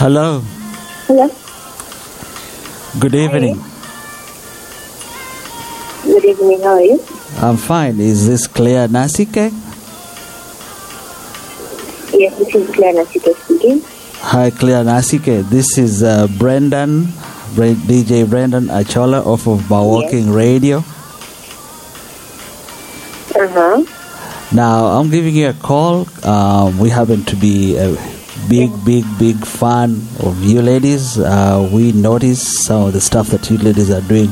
Hello. Hello. Good evening. Good evening. How are you? I'm fine. Is this Claire Nasike? Yes, this is Claire Nasike speaking. Hi, Claire Nasike. This is uh, Brendan, Bre- DJ Brendan Achola off of Walking Radio. Uh huh. Now, I'm giving you a call. Um, we happen to be a big, big, big fan of you ladies. Uh, we notice some of the stuff that you ladies are doing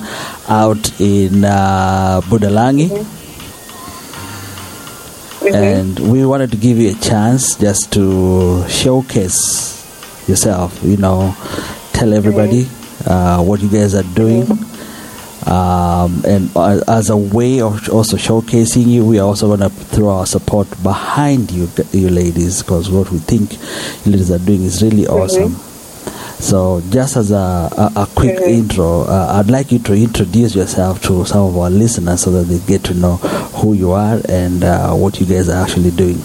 out in uh, Budalangi. And we wanted to give you a chance just to showcase yourself, you know, tell everybody uh, what you guys are doing. Um, and uh, as a way of also showcasing you, we are also going to throw our support behind you, you ladies, because what we think you ladies are doing is really awesome. So, just as a, a, a quick intro, uh, I'd like you to introduce yourself to some of our listeners so that they get to know who you are and uh, what you guys are actually doing.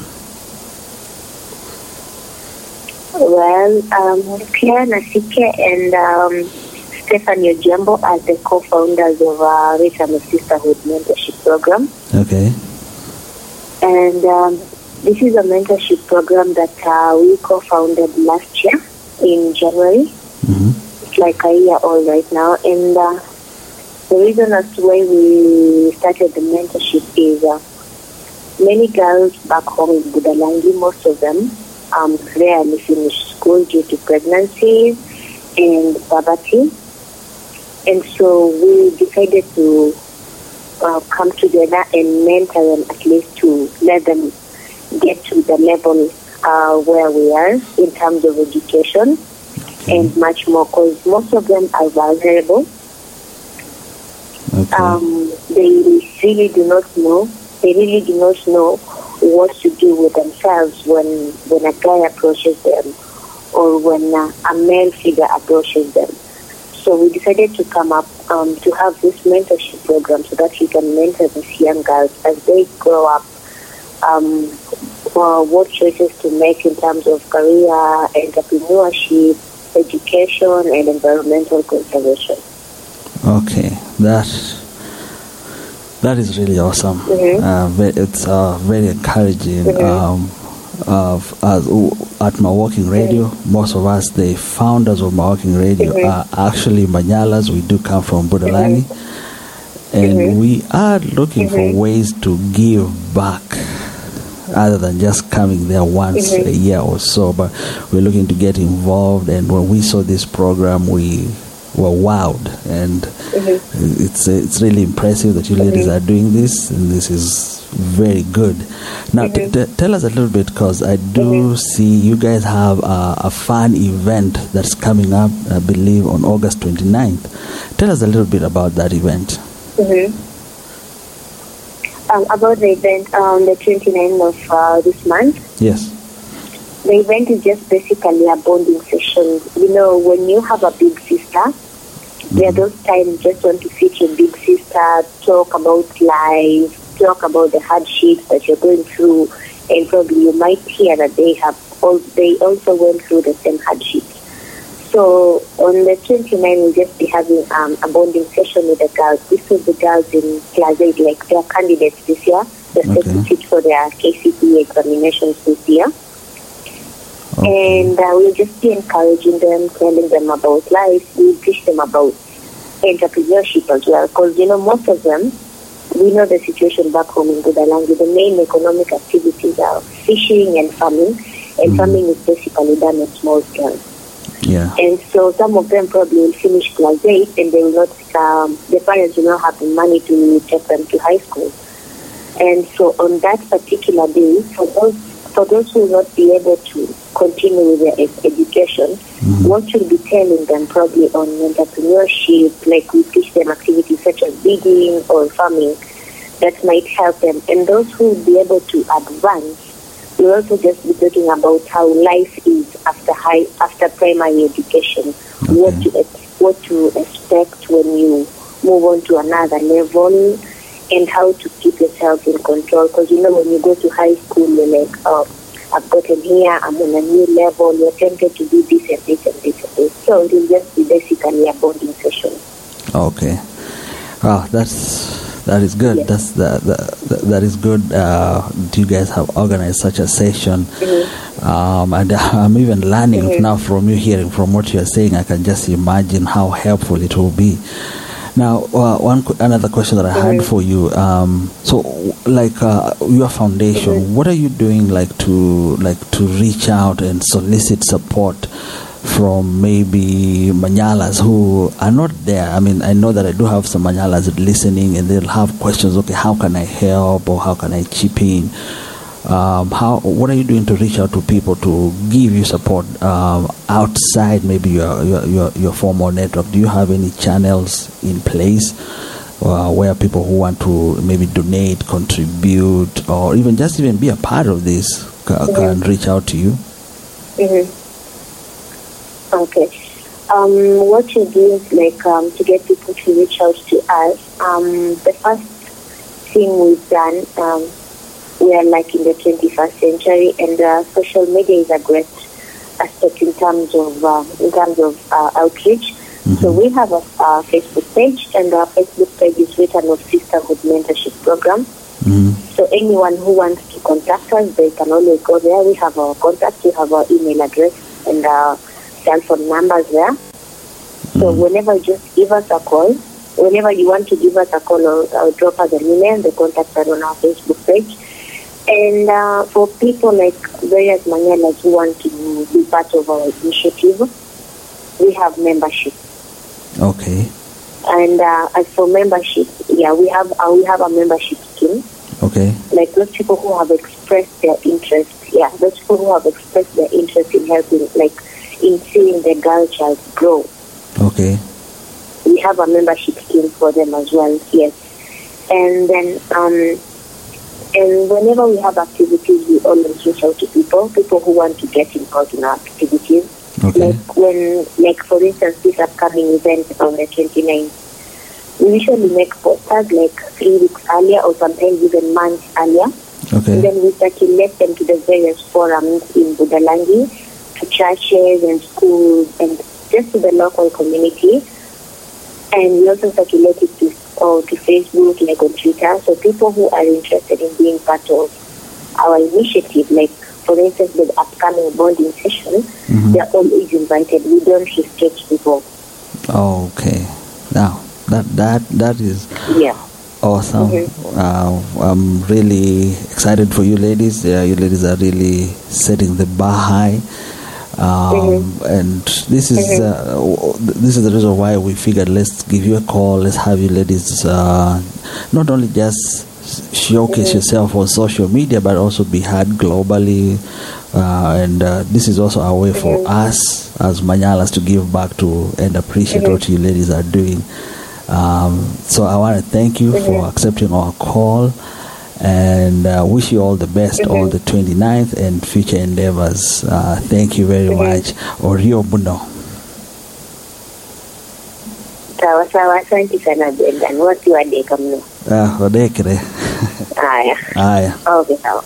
Well, um, Claire Nasike and um, Stephanie Ojambo are the co-founders of uh, Return Sisterhood Mentorship Program. Okay. And um, this is a mentorship program that uh, we co-founded last year in January. hmm It's like a year old right now. And uh, the reason as to why we started the mentorship is uh, many girls back home in Budalangi, most of them um, rarely finish school due to pregnancies and poverty. And so we decided to uh, come together and mentor them at least to let them get to the level uh, where we are in terms of education and much more because most of them are vulnerable. Okay. Um, they really do not know. They really do not know what to do with themselves when when a guy approaches them or when uh, a male figure approaches them. So we decided to come up um, to have this mentorship program so that we can mentor these young girls as they grow up. Um, uh, what choices to make in terms of career, entrepreneurship, education, and environmental conservation. Okay, that that is really awesome. Mhm. Uh, it's uh, very encouraging. Mhm. Um, of as at Mawalking Radio, most of us, the founders of Mawalking Radio, Mhm. are actually Manyalas. We do come from Budalangi, and Mhm. we are looking for Mhm. ways to give back. Other than just coming there once Mhm. a year or so, but we're looking to get involved. And when we saw this program, we were wowed, and Mhm. it's it's really impressive that you ladies are doing this, and this is very good. Now, t- t- tell us a little bit, because I do see you guys have a, a fun event that's coming up, I believe, on August 29th. Tell us a little bit about that event. Mm-hmm. Um, about the event on the 29th of uh, this month, Yes. The event is just basically a bonding session. You know, when you have a big sister, there are those times you just want to sit your big sister, talk about life, talk about the hardships that you're going through, and probably you might hear that they have all, they also went through the same hardships. So on the 29th, we'll just be having um, a bonding session with the girls. This is the girls in class 8, like they're candidates this year. They're set to Okay. sit for their KCPE examinations this year. Okay. And uh, we'll just be encouraging them, telling them about life. We'll teach them about entrepreneurship as well. Because, you know, most of them, we know the situation back home in Budalangi. The main economic activities are fishing and farming. And farming is basically done on small scale. Yeah. And so some of them probably will finish class 8 and they will not, um, the parents will not have the money to take them to high school. And so on that particular day, for those for those who will not be able to continue with their ed- education, mm-hmm. what you'll be telling them probably on entrepreneurship, like we teach them activities such as digging or farming, that might help them. And those who will be able to advance, we'll also just be talking about how life is after high after primary education, what to what to expect when you move on to another level, and how to keep yourself in control. Because you know when you go to high school, you're like, oh, I've gotten here, I'm on a new level, you're tempted to do this and this and this and this. So it will just be basically a bonding session. Okay. Wow, that's that is good. Yes. That's the, the that is good. Uh, you guys have organized such a session, um, and I'm even learning Mhm. now from you, hearing from what you are saying. I can just imagine how helpful it will be. Now, uh, one another question that I had for you. Um, so, like uh, your foundation, Mhm. what are you doing, like to like to reach out and solicit support from maybe Manyalas who are not there? I mean, I know that I do have some Manyalas listening, and they'll have questions. Okay, how can I help, or how can I chip in? Um, how what are you doing to reach out to people to give you support um, outside maybe your, your your your formal network? Do you have any channels in place uh, where people who want to maybe donate, contribute, or even just even be a part of this ca- can reach out to you? Mm-hmm. Okay. Um, what you do is like um, to get people to reach out to us. Um, the first thing we've done, um, we are like in the 21st century, and uh, social media is a great aspect in terms of uh, in terms of uh, outreach. So we have a, a Facebook page, and our Facebook page is Return of Sisterhood Mentorship Program. hmm So anyone who wants to contact us, they can always go there. We have our contact, we have our email address and our cell phone numbers there. So whenever you just give us a call, whenever you want to give us a call or, or drop us an email, the contacts are on our Facebook page. And uh, for people like various Manyalas who want to be part of our initiative, we have membership. Okay. And uh, as for membership, yeah, we have uh, we have a membership scheme Okay. like those people who have expressed their interest, yeah, those people who have expressed their interest in helping, like in seeing the girl child grow. Okay. We have a membership scheme for them as well, yes. And then, um, and whenever we have activities, we always reach out to people, people who want to get involved in our activities. Okay. Like when, like for instance, this upcoming event on the 29th, we usually make posters like three weeks earlier or sometimes even months earlier. And then we circulate them to the various forums in Budalangi, to churches and schools, and just to the local community. And we also circulate it to, or to Facebook, like on Twitter. So people who are interested in being part of our initiative, like for instance, the upcoming bonding session, Mhm. they're always invited. We don't restrict people. Okay. Now that that that is Yeah. awesome. Uh, I'm really excited for you ladies. Yeah, you ladies are really setting the bar high. Um, And this is uh, this is the reason why we figured let's give you a call. Let's have you ladies uh, not only just showcase yourself on social media, but also be heard globally. Uh, and uh, this is also a way for us as Manyalas to give back to and appreciate what you ladies are doing. Um, so I want to thank you for accepting our call and uh, wish you all the best on the 29th and future endeavors. Uh, thank you very much. Orio Buno. Sawa sawa, asante sana Brendan. Watu wa deka mno. Ah, odekere. Haya. Haya. Okay, sawa.